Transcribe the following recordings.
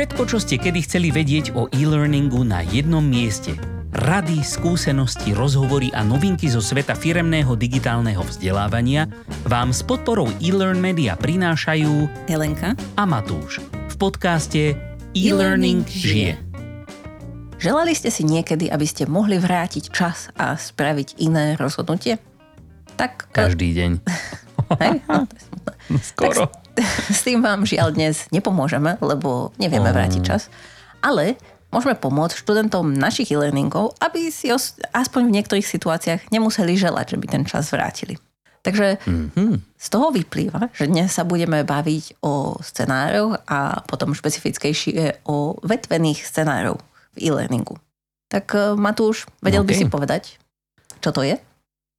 Všetko, čo ste kedy chceli vedieť o e-learningu na jednom mieste. Rady, skúsenosti, rozhovory a novinky zo sveta firemného digitálneho vzdelávania vám s podporou e-learn media prinášajú Helenka a Matúš v podcaste E-Learning žije. Želali ste si niekedy, aby ste mohli vrátiť čas a spraviť iné rozhodnutie? Tak... Každý deň. Hej? No, to je smutné. Skoro. Tak s, tým vám žiaľ dnes nepomôžeme, lebo nevieme vrátiť čas. Ale môžeme pomôcť študentom našich e-learningov, aby si os- aspoň v niektorých situáciách nemuseli želať, že by ten čas vrátili. Takže Mhm. z toho vyplýva, že dnes sa budeme baviť o scenároch a potom špecifickejšie o vetvených scenároch v e-learningu. Tak eh, Matúš, vedel by OK. si povedať, čo to je?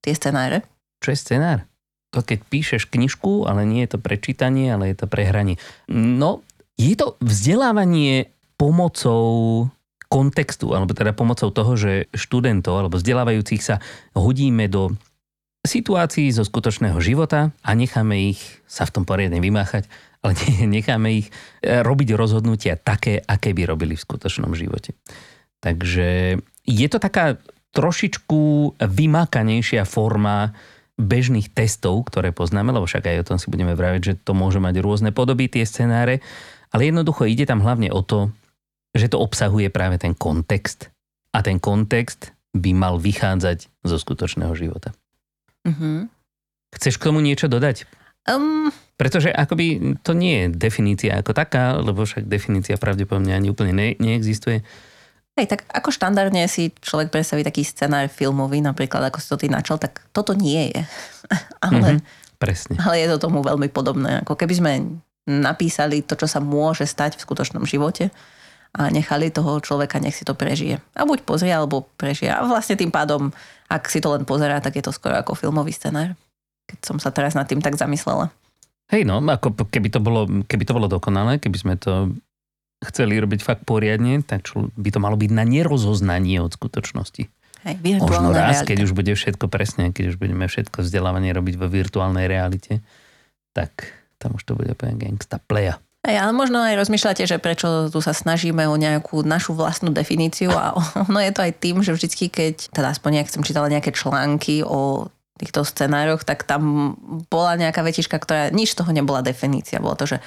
Tie scenáre? Čo je scenár? To keď píšeš knižku, ale nie je to prečítanie, ale je to prehranie. No, je to vzdelávanie pomocou kontextu, alebo teda pomocou toho, že študentov alebo vzdelávajúcich sa hodíme do situácií zo skutočného života a necháme ich sa v tom poriadne vymáchať, ale necháme ich e, robiť rozhodnutia také, aké by robili v skutočnom živote. Takže je to taká trošičku vymákanejšia forma bežných testov, ktoré poznáme, lebo však aj o tom si budeme vraviť, že to môže mať rôzne podoby, tie scenáre, ale jednoducho ide tam hlavne o to, že to obsahuje práve ten kontext. A ten kontext by mal vychádzať zo skutočného života. Mhm. Chceš k tomu niečo dodať? Um, Pretože akoby to nie je definícia ako taká, lebo však definícia pravdepodobne ani úplne ne, neexistuje. Hej, tak ako štandardne si človek predstaví taký scenár filmový, napríklad ako si to ty načal, tak toto nie je. ale, Mhm, presne. ale je to tomu veľmi podobné. Ako keby sme napísali to, čo sa môže stať v skutočnom živote a nechali toho človeka, nech si to prežije. A buď pozrie, alebo prežije. A vlastne tým pádom, ak si to len pozerá, tak je to skoro ako filmový scenár. Keď som sa teraz nad tým tak zamyslela. Hej no, ako keby to, bolo, keby to bolo dokonalé, keby sme to chceli robiť fakt poriadne, tak čo by to malo byť na nerozoznanie od skutočnosti. Hej, Možno raz, realita. keď už bude všetko presne, keď už budeme všetko vzdelávanie robiť vo virtuálnej realite, tak tam už to bude úplne gangsta playa. Hej, ale možno aj rozmýšľate, že prečo tu sa snažíme o nejakú našu vlastnú definíciu a ono je to aj tým, že vždycky, keď, teda aspoň nejak som čítala nejaké články o týchto scenároch, tak tam bola nejaká vetička, ktorá nič z toho nebola definícia. Bolo to, že e,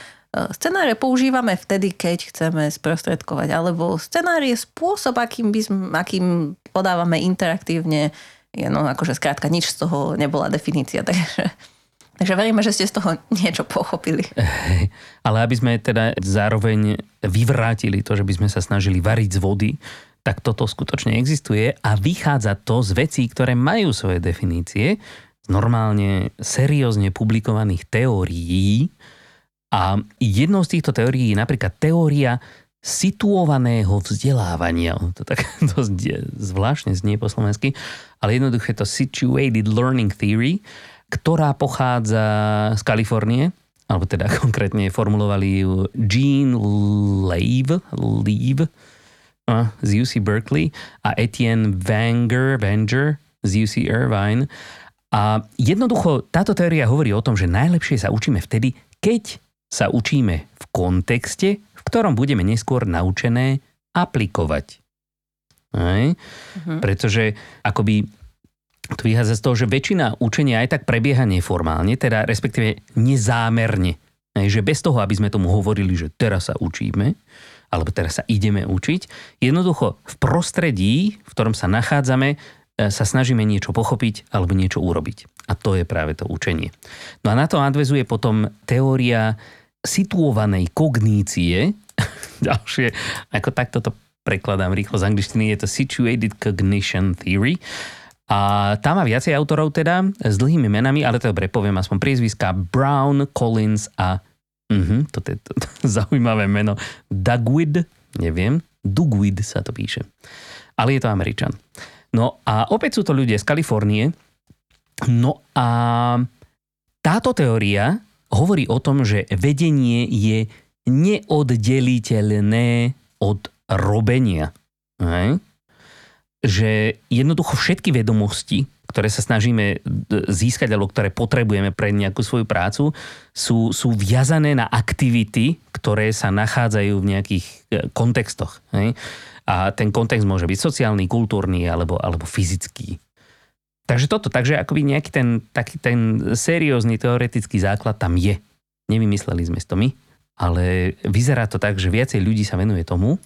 scenáre používame vtedy, keď chceme sprostredkovať, alebo scenár je spôsob, akým, by sme, akým podávame interaktívne, je, no akože skrátka nič z toho nebola definícia, takže, takže veríme, že ste z toho niečo pochopili. Ale aby sme teda zároveň vyvrátili to, že by sme sa snažili variť z vody, tak toto skutočne existuje a vychádza to z vecí, ktoré majú svoje definície, z normálne seriózne publikovaných teórií. A jednou z týchto teórií je napríklad teória situovaného vzdelávania. To tak dosť zvláštne znie po slovensky, ale jednoducho je to situated learning theory, ktorá pochádza z Kalifornie, alebo teda konkrétne formulovali ju Jean Leave, Leave a, z UC Berkeley a Etienne Wenger, Wenger z UC Irvine. A jednoducho táto teória hovorí o tom, že najlepšie sa učíme vtedy, keď sa učíme v kontexte, v ktorom budeme neskôr naučené aplikovať. Hej? Mhm. Pretože akoby to vychádza z toho, že väčšina učenia aj tak prebieha neformálne, teda respektíve nezámerne. Hej, že bez toho, aby sme tomu hovorili, že teraz sa učíme, alebo teraz sa ideme učiť, jednoducho v prostredí, v ktorom sa nachádzame, e, sa snažíme niečo pochopiť alebo niečo urobiť. A to je práve to učenie. No a na to nadvezuje potom teória situovanej kognície. Ďalšie, ako takto to prekladám rýchlo z angličtiny, je to Situated Cognition Theory. A tá má viacej autorov teda s dlhými menami, ale to dobre poviem aspoň priezviska Brown, Collins a uh to je to, to, zaujímavé meno Dugwid, neviem, Dugwid sa to píše. Ale je to Američan. No a opäť sú to ľudia z Kalifornie. No a táto teória hovorí o tom, že vedenie je neoddeliteľné od robenia. Hej? že jednoducho všetky vedomosti, ktoré sa snažíme získať alebo ktoré potrebujeme pre nejakú svoju prácu, sú, sú viazané na aktivity, ktoré sa nachádzajú v nejakých e, kontextoch. Hej? A ten kontext môže byť sociálny, kultúrny alebo, alebo fyzický. Takže toto, takže akoby nejaký ten, taký ten seriózny teoretický základ tam je. Nevymysleli sme to my, ale vyzerá to tak, že viacej ľudí sa venuje tomu,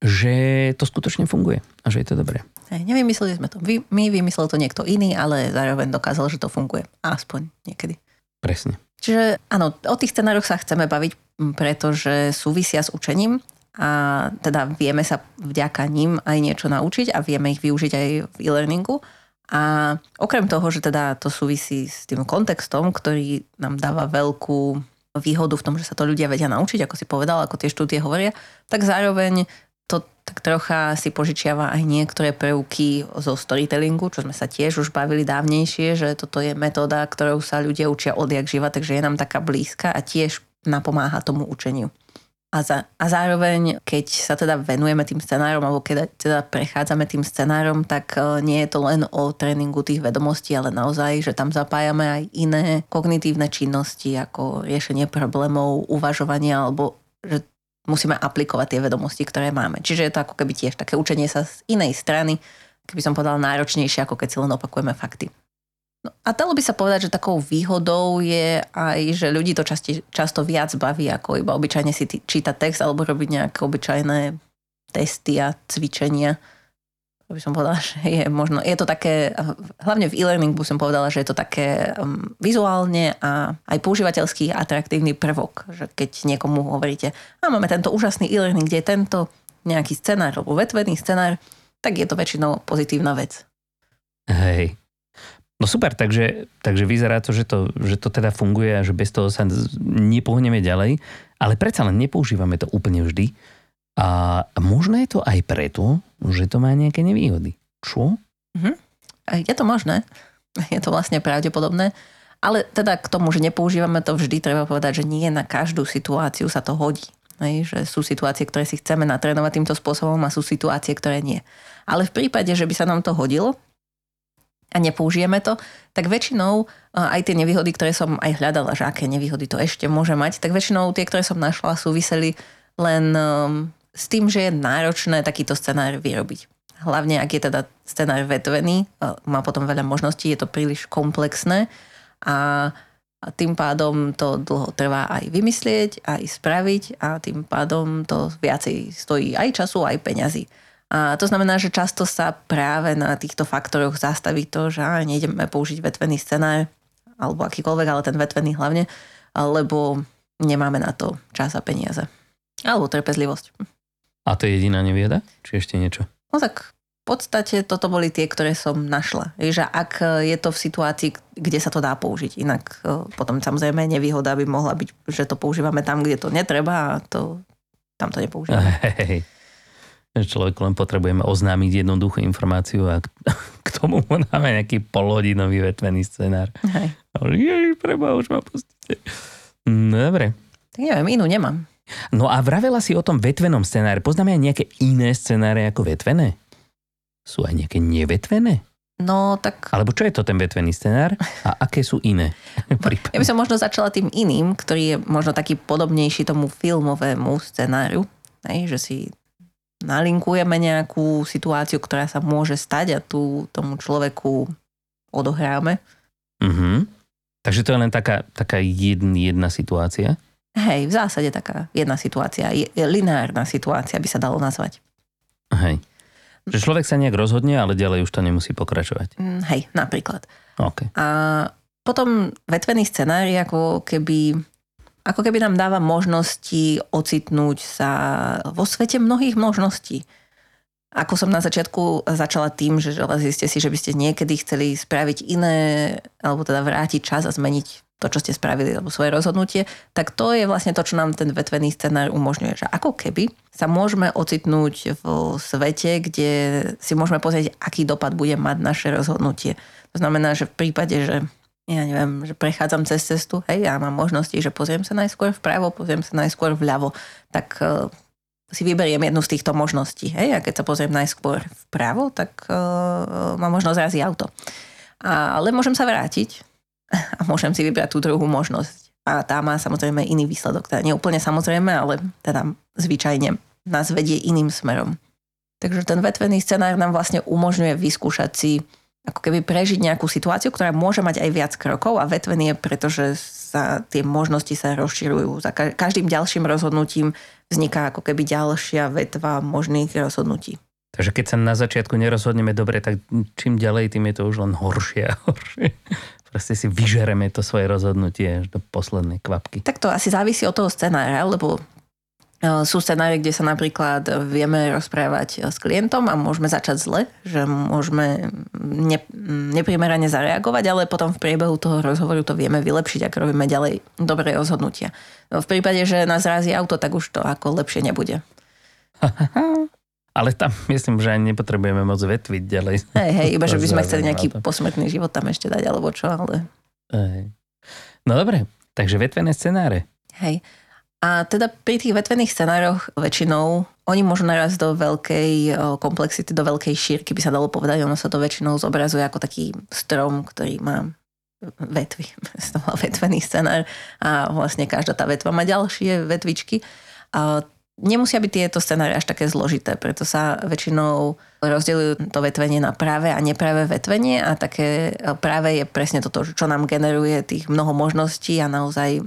že to skutočne funguje a že je to dobré. Hej, nevymysleli sme to. Vy, my vymyslel to niekto iný, ale zároveň dokázal, že to funguje. Aspoň niekedy. Presne. Čiže áno, o tých scenároch sa chceme baviť, pretože súvisia s učením a teda vieme sa vďaka ním aj niečo naučiť a vieme ich využiť aj v e-learningu. A okrem toho, že teda to súvisí s tým kontextom, ktorý nám dáva veľkú výhodu v tom, že sa to ľudia vedia naučiť, ako si povedal, ako tie štúdie hovoria, tak zároveň tak trocha si požičiava aj niektoré prvky zo storytellingu, čo sme sa tiež už bavili dávnejšie, že toto je metóda, ktorou sa ľudia učia odjak živa, takže je nám taká blízka a tiež napomáha tomu učeniu. A, za, a zároveň, keď sa teda venujeme tým scenárom, alebo keď teda prechádzame tým scenárom, tak e, nie je to len o tréningu tých vedomostí, ale naozaj, že tam zapájame aj iné kognitívne činnosti, ako riešenie problémov, uvažovanie, alebo že musíme aplikovať tie vedomosti, ktoré máme. Čiže je to ako keby tiež také učenie sa z inej strany, keby som povedala náročnejšie, ako keď si len opakujeme fakty. No a dalo by sa povedať, že takou výhodou je aj, že ľudí to časti, často viac baví, ako iba obyčajne si čítať text alebo robiť nejaké obyčajné testy a cvičenia. By som povedala, že je možno, je to také, hlavne v e-learning by som povedala, že je to také um, vizuálne a aj používateľský atraktívny prvok, že keď niekomu hovoríte, a máme tento úžasný e-learning, kde je tento nejaký scenár alebo vetvený scenár, tak je to väčšinou pozitívna vec. Hej, No super, takže, takže vyzerá to že, to, že to teda funguje a že bez toho sa nepohneme ďalej, ale predsa len nepoužívame to úplne vždy. A možno je to aj preto, že to má nejaké nevýhody. Čo? Mhm. Je to možné. Je to vlastne pravdepodobné. Ale teda k tomu, že nepoužívame to vždy, treba povedať, že nie na každú situáciu sa to hodí. Hej, že sú situácie, ktoré si chceme natrénovať týmto spôsobom a sú situácie, ktoré nie. Ale v prípade, že by sa nám to hodilo, a nepoužijeme to, tak väčšinou aj tie nevýhody, ktoré som aj hľadala, že aké nevýhody to ešte môže mať, tak väčšinou tie, ktoré som našla, súviseli len um, s tým, že je náročné takýto scenár vyrobiť. Hlavne, ak je teda scenár vetvený, má potom veľa možností, je to príliš komplexné a tým pádom to dlho trvá aj vymyslieť, aj spraviť a tým pádom to viacej stojí aj času, aj peňazí. A to znamená, že často sa práve na týchto faktoroch zastaví to, že nejdeme použiť vetvený scenár, alebo akýkoľvek, ale ten vetvený hlavne, lebo nemáme na to čas a peniaze. Alebo trpezlivosť. A to je jediná nevieda? Či ešte niečo? No tak v podstate toto boli tie, ktoré som našla. Že ak je to v situácii, kde sa to dá použiť. Inak e, potom samozrejme nevýhoda by mohla byť, že to používame tam, kde to netreba a to, tam to nepoužívame. Hey človek len potrebujeme oznámiť jednoduchú informáciu a k tomu mu dáme nejaký polhodinový vetvený scenár. Hej. Jej, preba, už ma pustíte. No, dobre. Tak neviem, inú nemám. No a vravela si o tom vetvenom scenáre. Poznáme aj nejaké iné scenáre ako vetvené? Sú aj nejaké nevetvené? No tak... Alebo čo je to ten vetvený scenár a aké sú iné? ja by som možno začala tým iným, ktorý je možno taký podobnejší tomu filmovému scenáru. Hej, že si nalinkujeme nejakú situáciu, ktorá sa môže stať a tu tomu človeku odohráme. Mm-hmm. Takže to je len taká, taká jedna, jedna situácia? Hej, v zásade taká jedna situácia. Je, je lineárna situácia by sa dalo nazvať. Hej. Že človek sa nejak rozhodne, ale ďalej už to nemusí pokračovať. Mm, hej, napríklad. Okay. A potom vetvený scenár je ako keby ako keby nám dáva možnosti ocitnúť sa vo svete mnohých možností. Ako som na začiatku začala tým, že ziste si, že by ste niekedy chceli spraviť iné, alebo teda vrátiť čas a zmeniť to, čo ste spravili, alebo svoje rozhodnutie, tak to je vlastne to, čo nám ten vetvený scenár umožňuje. Že ako keby sa môžeme ocitnúť v svete, kde si môžeme pozrieť, aký dopad bude mať naše rozhodnutie. To znamená, že v prípade, že ja neviem, že prechádzam cez cestu, hej, ja mám možnosti, že pozriem sa najskôr vpravo, pozriem sa najskôr vľavo, tak e, si vyberiem jednu z týchto možností. Hej? A keď sa pozriem najskôr vpravo, tak uh, mám možno zrazí auto. Ale môžem sa vrátiť a môžem si vybrať tú druhú možnosť. A tá má samozrejme iný výsledok. Teda nie úplne samozrejme, ale teda zvyčajne nás vedie iným smerom. Takže ten vetvený scenár nám vlastne umožňuje vyskúšať si ako keby prežiť nejakú situáciu, ktorá môže mať aj viac krokov a vetvený je, pretože sa tie možnosti sa rozširujú. Za každým ďalším rozhodnutím vzniká ako keby ďalšia vetva možných rozhodnutí. Takže keď sa na začiatku nerozhodneme dobre, tak čím ďalej, tým je to už len horšie a horšie. Proste si vyžereme to svoje rozhodnutie až do poslednej kvapky. Tak to asi závisí od toho scenára, lebo e, sú scenáre, kde sa napríklad vieme rozprávať s klientom a môžeme začať zle, že môžeme ne, neprimerane zareagovať, ale potom v priebehu toho rozhovoru to vieme vylepšiť, ak robíme ďalej dobré rozhodnutia. V prípade, že nás razí auto, tak už to ako lepšie nebude. Ale tam myslím, že ani nepotrebujeme moc vetviť ďalej. Hej, hej, iba že by sme chceli nejaký posmrtný život tam ešte dať, alebo čo, ale... Hej. No dobre, takže vetvené scenáre. Hej. A teda pri tých vetvených scenároch väčšinou oni môžu narazť do veľkej komplexity, do veľkej šírky, by sa dalo povedať. Ono sa to väčšinou zobrazuje ako taký strom, ktorý má vetvy. Vetvený scenár a vlastne každá tá vetva má ďalšie vetvičky. A Nemusia byť tieto scenáre až také zložité, preto sa väčšinou rozdeľujú to vetvenie na práve a nepravé vetvenie a také práve je presne toto, čo nám generuje tých mnoho možností a naozaj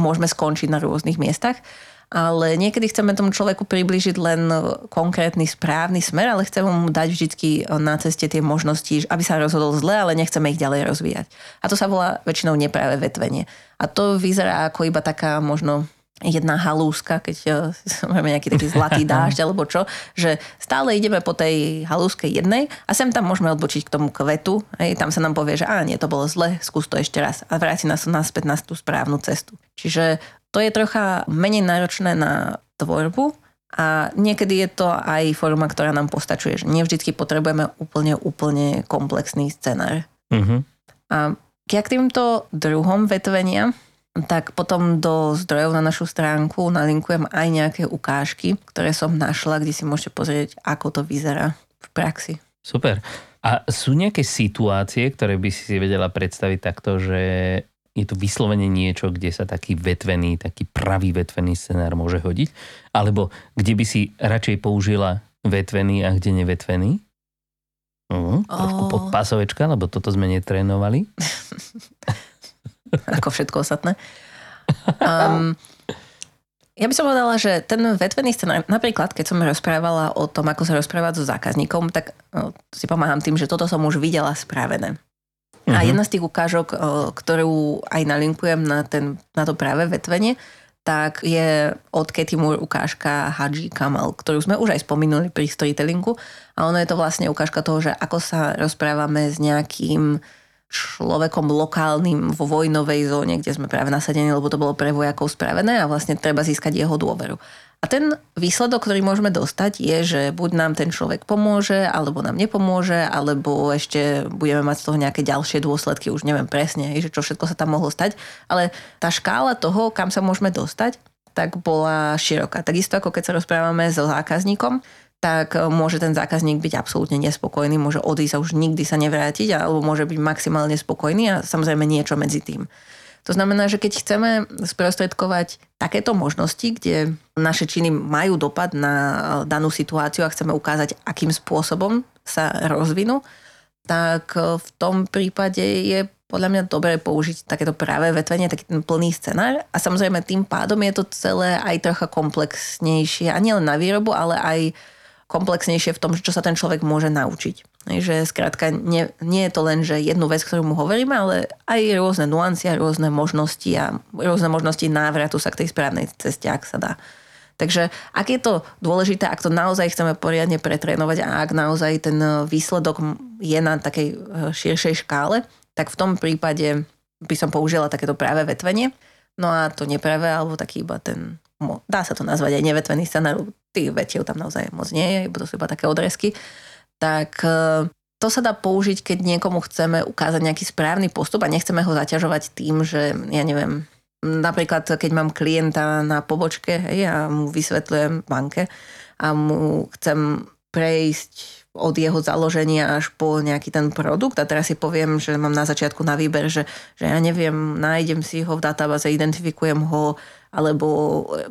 môžeme skončiť na rôznych miestach. Ale niekedy chceme tomu človeku približiť len konkrétny správny smer, ale chceme mu dať vždy na ceste tie možnosti, aby sa rozhodol zle, ale nechceme ich ďalej rozvíjať. A to sa volá väčšinou nepravé vetvenie. A to vyzerá ako iba taká možno jedna halúska, keď uh, máme nejaký taký zlatý dážď alebo čo, že stále ideme po tej halúske jednej a sem tam môžeme odbočiť k tomu kvetu, hej, tam sa nám povie, že á, nie, to bolo zle, skús to ešte raz a vráti nás naspäť na tú správnu cestu. Čiže to je trocha menej náročné na tvorbu a niekedy je to aj forma, ktorá nám postačuje, že nevždy potrebujeme úplne, úplne komplexný scenár. Uh-huh. A k týmto druhom vetvenia, tak potom do zdrojov na našu stránku nalinkujem aj nejaké ukážky, ktoré som našla, kde si môžete pozrieť, ako to vyzerá v praxi. Super. A sú nejaké situácie, ktoré by si si vedela predstaviť takto, že je to vyslovene niečo, kde sa taký vetvený, taký pravý vetvený scenár môže hodiť? Alebo kde by si radšej použila vetvený a kde nevetvený? Uh, trošku oh. podpásovečka, lebo toto sme netrénovali. ako všetko ostatné. Um, ja by som povedala, že ten vetvený scenár, napríklad keď som rozprávala o tom, ako sa rozprávať so zákazníkom, tak no, si pomáham tým, že toto som už videla spravené. Uh-huh. A mhm. jedna z tých ukážok, ktorú aj nalinkujem na, ten, na to práve vetvenie, tak je od Katy Moore ukážka Haji Kamal, ktorú sme už aj spomenuli pri storytellingu. A ono je to vlastne ukážka toho, že ako sa rozprávame s nejakým človekom lokálnym vo vojnovej zóne, kde sme práve nasadení, lebo to bolo pre vojakov spravené a vlastne treba získať jeho dôveru. A ten výsledok, ktorý môžeme dostať, je, že buď nám ten človek pomôže, alebo nám nepomôže, alebo ešte budeme mať z toho nejaké ďalšie dôsledky, už neviem presne, že čo všetko sa tam mohlo stať. Ale tá škála toho, kam sa môžeme dostať, tak bola široká. Takisto ako keď sa rozprávame so zákazníkom, tak e, môže ten zákazník byť absolútne nespokojný, môže odísť a už nikdy sa nevrátiť, alebo môže byť maximálne spokojný a samozrejme niečo medzi tým. To znamená, že keď chceme sprostredkovať takéto možnosti, kde naše činy majú dopad na e, danú situáciu a chceme ukázať, akým spôsobom sa rozvinú, tak e, v tom prípade je podľa mňa dobré použiť takéto práve vetvenie, taký ten plný scenár a samozrejme tým pádom je to celé aj trocha komplexnejšie a nielen na výrobu, ale aj komplexnejšie v tom, čo sa ten človek môže naučiť. Že skrátka nie, nie je to len, že jednu vec, ktorú mu hovoríme, ale aj rôzne nuancie, rôzne možnosti a rôzne možnosti návratu sa k tej správnej ceste, ak sa dá. Takže ak je to dôležité, ak to naozaj chceme poriadne pretrénovať a ak naozaj ten výsledok je na takej eh, širšej škále, tak v tom prípade by som použila takéto práve vetvenie. No a to nepravé, alebo taký iba ten dá sa to nazvať aj nevetvený scenár, tých vetiev tam naozaj moc nie je, to sú iba také odrezky, tak e, to sa dá použiť, keď niekomu chceme ukázať nejaký správny postup a nechceme ho zaťažovať tým, že ja neviem, napríklad, keď mám klienta na pobočke, hej, a mu vysvetľujem banke a mu chcem prejsť od jeho založenia až po nejaký ten produkt a teraz si poviem, že mám na začiatku na výber, že, že ja neviem, nájdem si ho v databáze, identifikujem ho alebo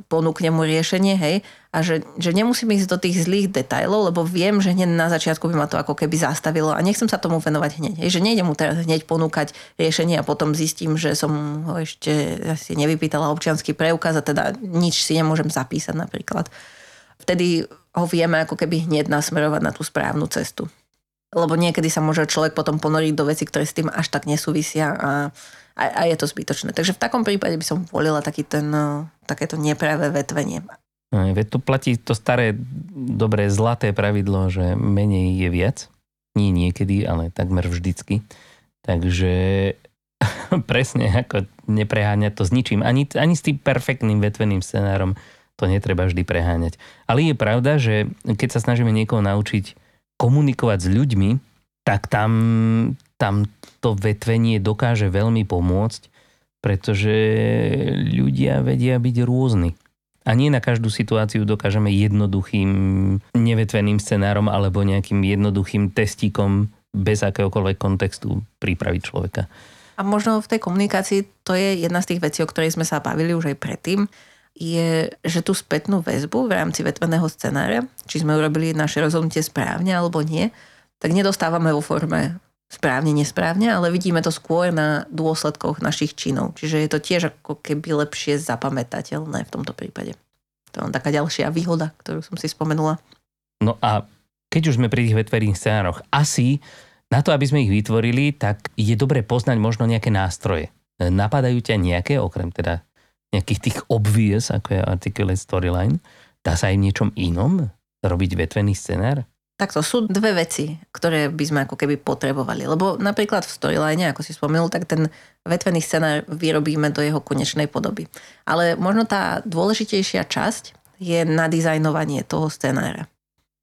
ponúknem mu riešenie, hej, a že, že nemusím ísť do tých zlých detajlov, lebo viem, že hneď na začiatku by ma to ako keby zastavilo a nechcem sa tomu venovať hneď, hej, že nejdem mu teraz hneď ponúkať riešenie a potom zistím, že som ho ešte asi nevypýtala občianský preukaz a teda nič si nemôžem zapísať napríklad. Vtedy ho vieme ako keby hneď nasmerovať na tú správnu cestu. Lebo niekedy sa môže človek potom ponoriť do veci, ktoré s tým až tak nesúvisia a a, a je to zbytočné. Takže v takom prípade by som volila taký ten, no, takéto nepravé vetvenie. Veď tu platí to staré, dobré, zlaté pravidlo, že menej je viac. Nie niekedy, ale takmer vždycky. Takže presne, ako nepreháňať to s ničím. Ani, ani s tým perfektným vetveným scenárom to netreba vždy preháňať. Ale je pravda, že keď sa snažíme niekoho naučiť komunikovať s ľuďmi, tak tam, tam to vetvenie dokáže veľmi pomôcť, pretože ľudia vedia byť rôzni. A nie na každú situáciu dokážeme jednoduchým nevetveným scenárom alebo nejakým jednoduchým testíkom bez akéhokoľvek kontextu pripraviť človeka. A možno v tej komunikácii to je jedna z tých vecí, o ktorej sme sa bavili už aj predtým, je, že tú spätnú väzbu v rámci vetveného scenára, či sme urobili naše rozhodnutie správne alebo nie, tak nedostávame vo forme správne, nesprávne, ale vidíme to skôr na dôsledkoch našich činov. Čiže je to tiež ako keby lepšie zapamätateľné v tomto prípade. To je taká ďalšia výhoda, ktorú som si spomenula. No a keď už sme pri tých vetverých scenároch, asi na to, aby sme ich vytvorili, tak je dobre poznať možno nejaké nástroje. Napadajú ťa nejaké, okrem teda nejakých tých obvious, ako je articulate storyline, dá sa aj v niečom inom robiť vetvený scenár? Takto sú dve veci, ktoré by sme ako keby potrebovali. Lebo napríklad v storyline, ako si spomenul, tak ten vetvený scenár vyrobíme do jeho konečnej podoby. Ale možno tá dôležitejšia časť je nadizajnovanie toho scenára.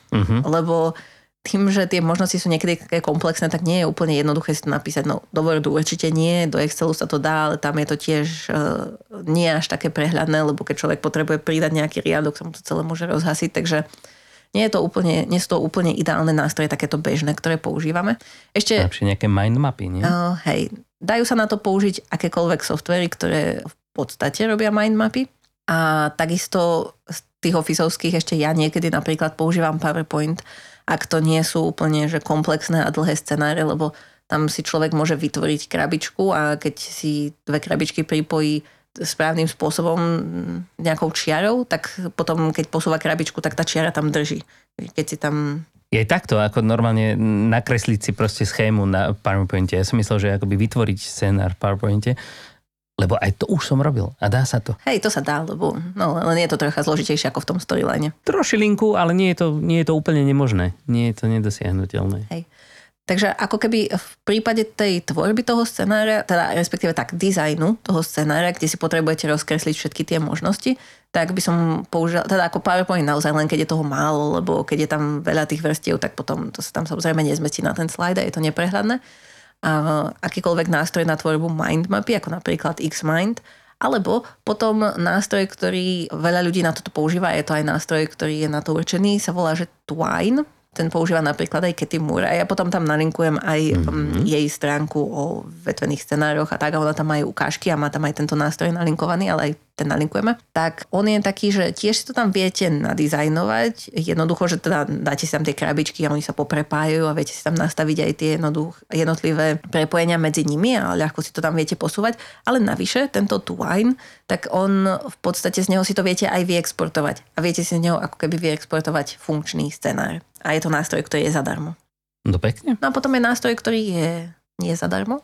Uh-huh. Lebo tým, že tie možnosti sú niekedy také komplexné, tak nie je úplne jednoduché si to napísať. No, do Wordu určite nie, do Excelu sa to dá, ale tam je to tiež uh, nie až také prehľadné, lebo keď človek potrebuje pridať nejaký riadok, sa mu to celé môže rozhasiť, takže nie je to úplne, nie sú to úplne ideálne nástroje, takéto bežné, ktoré používame. Ešte... Lepšie nejaké mindmapy, nie? Uh, hej, dajú sa na to použiť akékoľvek softvery, ktoré v podstate robia mindmapy. A takisto z tých ofisovských ešte ja niekedy napríklad používam PowerPoint, ak to nie sú úplne že komplexné a dlhé scenáre, lebo tam si človek môže vytvoriť krabičku a keď si dve krabičky pripojí správnym spôsobom nejakou čiarou, tak potom, keď posúva krabičku, tak tá čiara tam drží. Keď si tam je takto, ako normálne nakresliť si proste schému na PowerPointe. Ja som myslel, že akoby vytvoriť scenár v PowerPointe, lebo aj to už som robil a dá sa to. Hej, to sa dá, lebo no, len je to trocha zložitejšie ako v tom storyline. Trošilinku, ale nie je to, nie je to úplne nemožné. Nie je to nedosiahnutelné. Hej. Takže ako keby v prípade tej tvorby toho scenára, teda respektíve tak dizajnu toho scenára, kde si potrebujete rozkresliť všetky tie možnosti, tak by som použila, teda ako PowerPoint naozaj len keď je toho málo, lebo keď je tam veľa tých vrstiev, tak potom to sa tam samozrejme nezmestí na ten slide a je to neprehľadné. A akýkoľvek nástroj na tvorbu mindmapy, ako napríklad Xmind, alebo potom nástroj, ktorý veľa ľudí na toto používa, je to aj nástroj, ktorý je na to určený, sa volá, že Twine, ten používa napríklad aj Katy Moore. A ja potom tam nalinkujem aj mm-hmm. jej stránku o vetvených scenároch a tak a ona tam má aj ukážky a má tam aj tento nástroj nalinkovaný, ale aj ten nalinkujeme. Tak on je taký, že tiež si to tam viete nadizajnovať, jednoducho, že teda dáte si tam tie krabičky a oni sa poprepájajú a viete si tam nastaviť aj tie jednotlivé prepojenia medzi nimi a ľahko si to tam viete posúvať, ale navyše tento Twine, tak on v podstate z neho si to viete aj vyexportovať. A viete si z neho ako keby vyexportovať funkčný scenár a je to nástroj, ktorý je zadarmo. No pekne. No a potom je nástroj, ktorý je nie zadarmo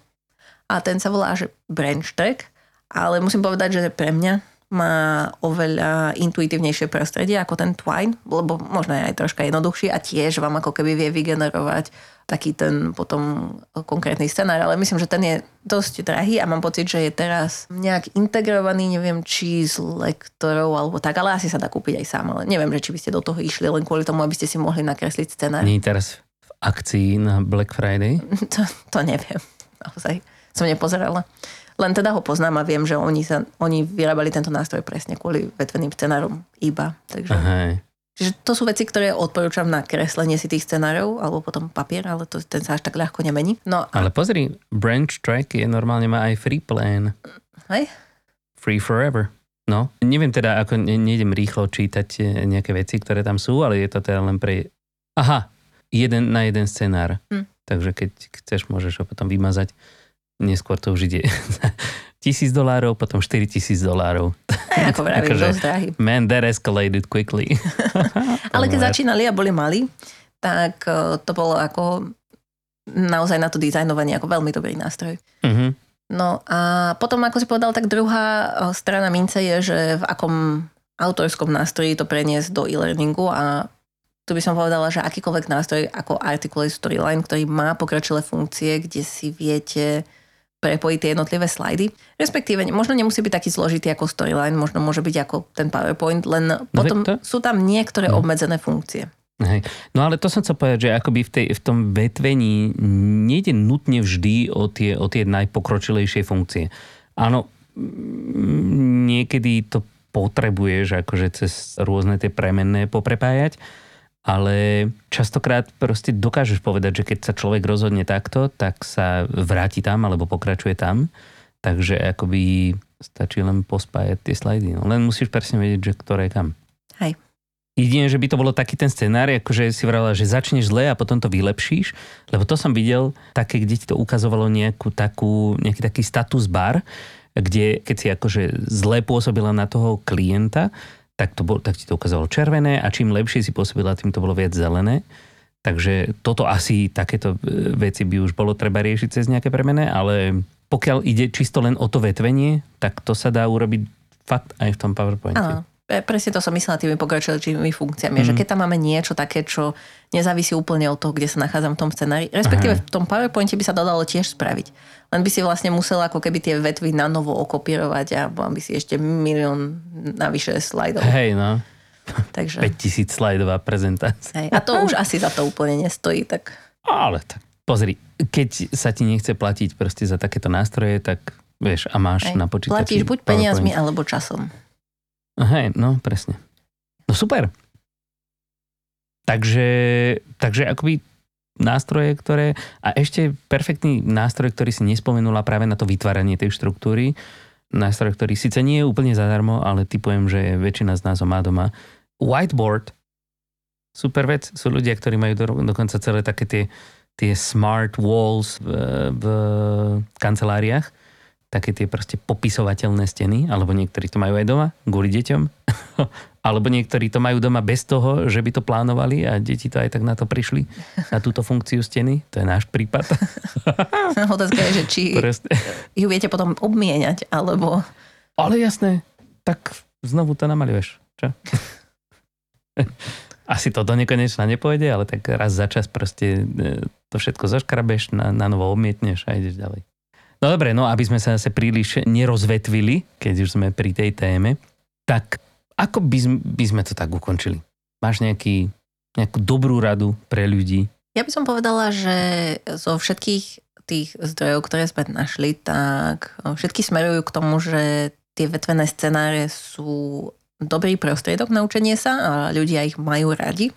a ten sa volá, že Branch Track, ale musím povedať, že pre mňa má oveľa intuitívnejšie prostredie ako ten Twine, lebo možno je aj troška jednoduchší a tiež vám ako keby vie vygenerovať taký ten potom konkrétny scenár, ale myslím, že ten je dosť drahý a mám pocit, že je teraz nejak integrovaný, neviem, či z lektorov alebo tak, ale asi sa dá kúpiť aj sám, ale neviem, že či by ste do toho išli len kvôli tomu, aby ste si mohli nakresliť scenár. Nie teraz v akcii na Black Friday? To, to neviem, naozaj som nepozerala. Len teda ho poznám a viem, že oni, sa, oni vyrábali tento nástroj presne kvôli vetveným scenárom iba. Takže... Aha. Čiže to sú veci, ktoré odporúčam na kreslenie si tých scenárov, alebo potom papier, ale to, ten sa až tak ľahko nemení. No, Ale pozri, branch track je normálne má aj free plan. hej? Free forever. No, neviem teda, ako ne, nejdem rýchlo čítať eh, nejaké veci, ktoré tam sú, ale je to teda len pre... Aha, jeden na jeden scenár. Hm. Takže keď chceš, môžeš ho potom vymazať. Neskôr to už ide tisíc dolárov, potom 4 tisíc dolárov. Aj, ako vravím, Akože- dosť drahý. Man, that escalated quickly. Ale keď začínali a boli malí, tak eh, to bolo ako naozaj na to dizajnovanie ako veľmi dobrý nástroj. Mhm. No a potom, ako si povedal, tak druhá eh, strana mince je, že v akom autorskom nástroji to preniesť do e-learningu a tu by som povedala, že akýkoľvek nástroj ako Articulate Storyline, ktorý má pokročilé funkcie, kde si viete prepojiť tie jednotlivé slajdy. Respektíve, možno nemusí byť taký zložitý ako Storyline, možno môže byť ako ten PowerPoint, len potom veď to- sú tam niektoré No. obmedzené funkcie. Hej. No ale to som chcel povedať, že akoby v, tej, v tom vetvení nejde nutne vždy o tie, o tie najpokročilejšie funkcie. Áno, niekedy to potrebuješ akože cez rôzne tie premenné poprepájať, ale častokrát proste dokážeš povedať, že keď sa človek rozhodne takto, tak sa vráti tam alebo pokračuje tam. Takže akoby stačí len pospájať tie slajdy. No. Len musíš presne vedieť, že ktoré je kam. Hej. Jedine, že by to bolo taký ten scenár, akože si vravila, že začneš zle a potom to vylepšíš, lebo to som videl také, kde ti to ukazovalo nejakú takú, nejaký taký status bar, kde keď si akože zle pôsobila na toho klienta, tak, to bol, tak ti to ukázalo červené a čím lepšie si pôsobila, tým to bolo viac zelené. Takže toto asi, takéto e, veci by už bolo treba riešiť cez nejaké premene, ale pokiaľ ide čisto len o to vetvenie, tak to sa dá urobiť fakt aj v tom PowerPointe. Áno. E, Presne to som myslela tými pokročilými funkciami, Mhm. že keď tam máme niečo také, čo nezávisí úplne od toho, kde sa nachádzam v tom scenári, respektíve Aha. v tom PowerPointe by sa to dalo tiež spraviť. Len by si vlastne musela ako keby tie vetvy na novo okopírovať a by si ešte milión navyše slajdov. Hej, no. Takže, 5000 slajdová prezentácia. hej. A to už asi za to úplne nestojí. Tak Ale tak pozri, keď sa ti nechce platiť proste za takéto nástroje, tak vieš, a máš hej. na počítači platíš buď peniazmi, alebo časom. Hej, no presne. No super. Takže, takže akoby nástroje, ktoré... A ešte perfektný nástroj, ktorý si nespomenula práve na to vytváranie tej štruktúry. Nástroj, ktorý síce nie je úplne zadarmo, ale typujem, že väčšina z nás ho má doma. Whiteboard. Super vec. Sú ľudia, ktorí majú do, dokonca celé také tie, tie smart walls v, v kanceláriách. Také tie proste popisovateľné steny, alebo niektorí to majú aj doma, kvôli deťom. alebo niektorí to majú doma bez toho, že by to plánovali a deti to aj tak na to prišli, na túto funkciu steny. To je náš prípad. Otázka je, že či Proste. ju viete potom obmieniať, alebo... Ale jasné, tak znovu to namaluješ. Čo? Asi to do nekonečna nepôjde, ale tak raz za čas proste e, to všetko zoškrabeš, na, na novo obmietneš a ideš ďalej. No dobre, no aby sme sa zase príliš nerozvetvili, keď už sme pri tej téme, tak ako by by sme to tak ukončili? Máš nejaký, nejakú dobrú radu pre ľudí? Ja by som povedala, že zo všetkých tých zdrojov, ktoré sme našli, tak všetky smerujú k tomu, že tie vetvené scenáre sú dobrý prostriedok na učenie sa a ľudia ich majú radi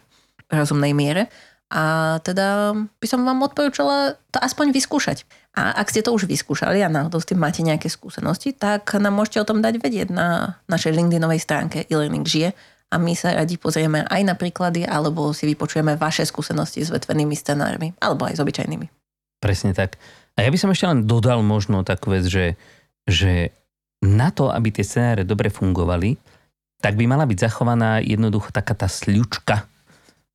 v rozumnej miere. A teda by som vám odporúčala to aspoň vyskúšať. A ak ste to už vyskúšali a náhodou s tým máte nejaké skúsenosti, tak nám môžete o tom dať vedieť na našej LinkedInovej stránke e-learning žije a my sa radi pozrieme aj na príklady alebo si vypočujeme vaše skúsenosti s vetvenými scenármi alebo aj s obyčajnými. Presne tak. A ja by som ešte len dodal možno takú vec, že, že na to, aby tie scenáre dobre fungovali, tak by mala byť zachovaná jednoducho taká tá sľučka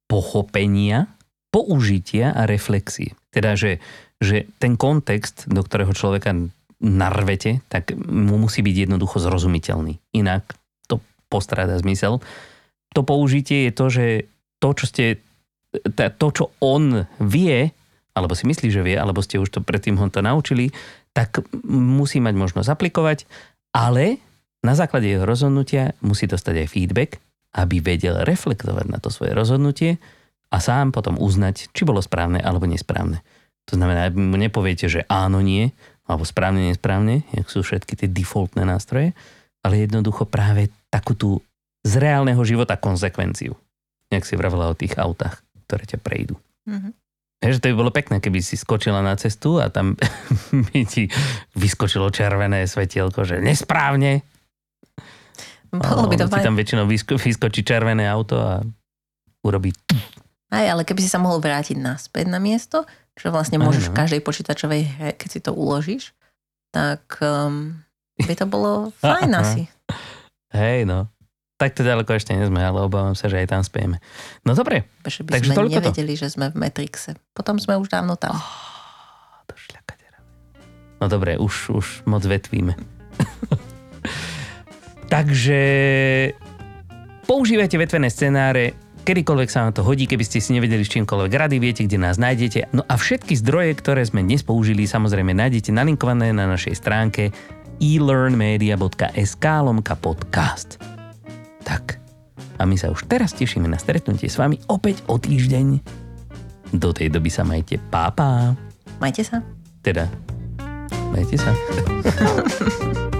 pochopenia, použitia a reflexie. Teda, že, že ten kontext, do ktorého človeka narvete, tak mu musí byť jednoducho zrozumiteľný. Inak to postráda zmysel. To použitie je to, že to, čo ste to, čo on vie, alebo si myslí, že vie, alebo ste už to predtým ho to naučili, tak musí mať možnosť aplikovať, ale na základe jeho rozhodnutia musí dostať aj feedback, aby vedel reflektovať na to svoje rozhodnutie a sám potom uznať, či bolo správne alebo nesprávne. To znamená, mu nepoviete, že áno, nie, alebo správne, nesprávne, jak sú všetky tie defaultné nástroje, ale jednoducho práve takú tú z reálneho života konsekvenciu. Jak si vravela o tých autách, ktoré ťa prejdú. Mhm. Že to by bolo pekné, keby si skočila na cestu a tam by ti vyskočilo červené svetielko, že nesprávne. Bolo by to ti tam väčšinou vysko- vyskočí červené auto a urobí... Aj, ale keby si sa mohol vrátiť naspäť na miesto, čo vlastne môžeš v každej počítačovej hre, keď si to uložíš, tak um, by to bolo fajn Aha. asi. Hej, no. Tak to ďaleko ešte nie sme, ale obávam sa, že aj tam spejeme. No dobre. Že by Takže sme toľko to. nevedeli, že sme v Matrixe. Potom sme už dávno tam. Šľakatera. No dobre, už, už moc vetvíme. Takže používajte vetvené scenáre, kedykoľvek sa vám to hodí, keby ste si nevedeli s čímkoľvek rady, viete, kde nás nájdete. No a všetky zdroje, ktoré sme dnes použili, samozrejme nájdete nalinkované na našej stránke elearnmedia.sk lomka podcast. Tak, a my sa už teraz tešíme na stretnutie s vami opäť o týždeň. Do tej doby sa majte pápa. Majte sa. Teda, majte sa.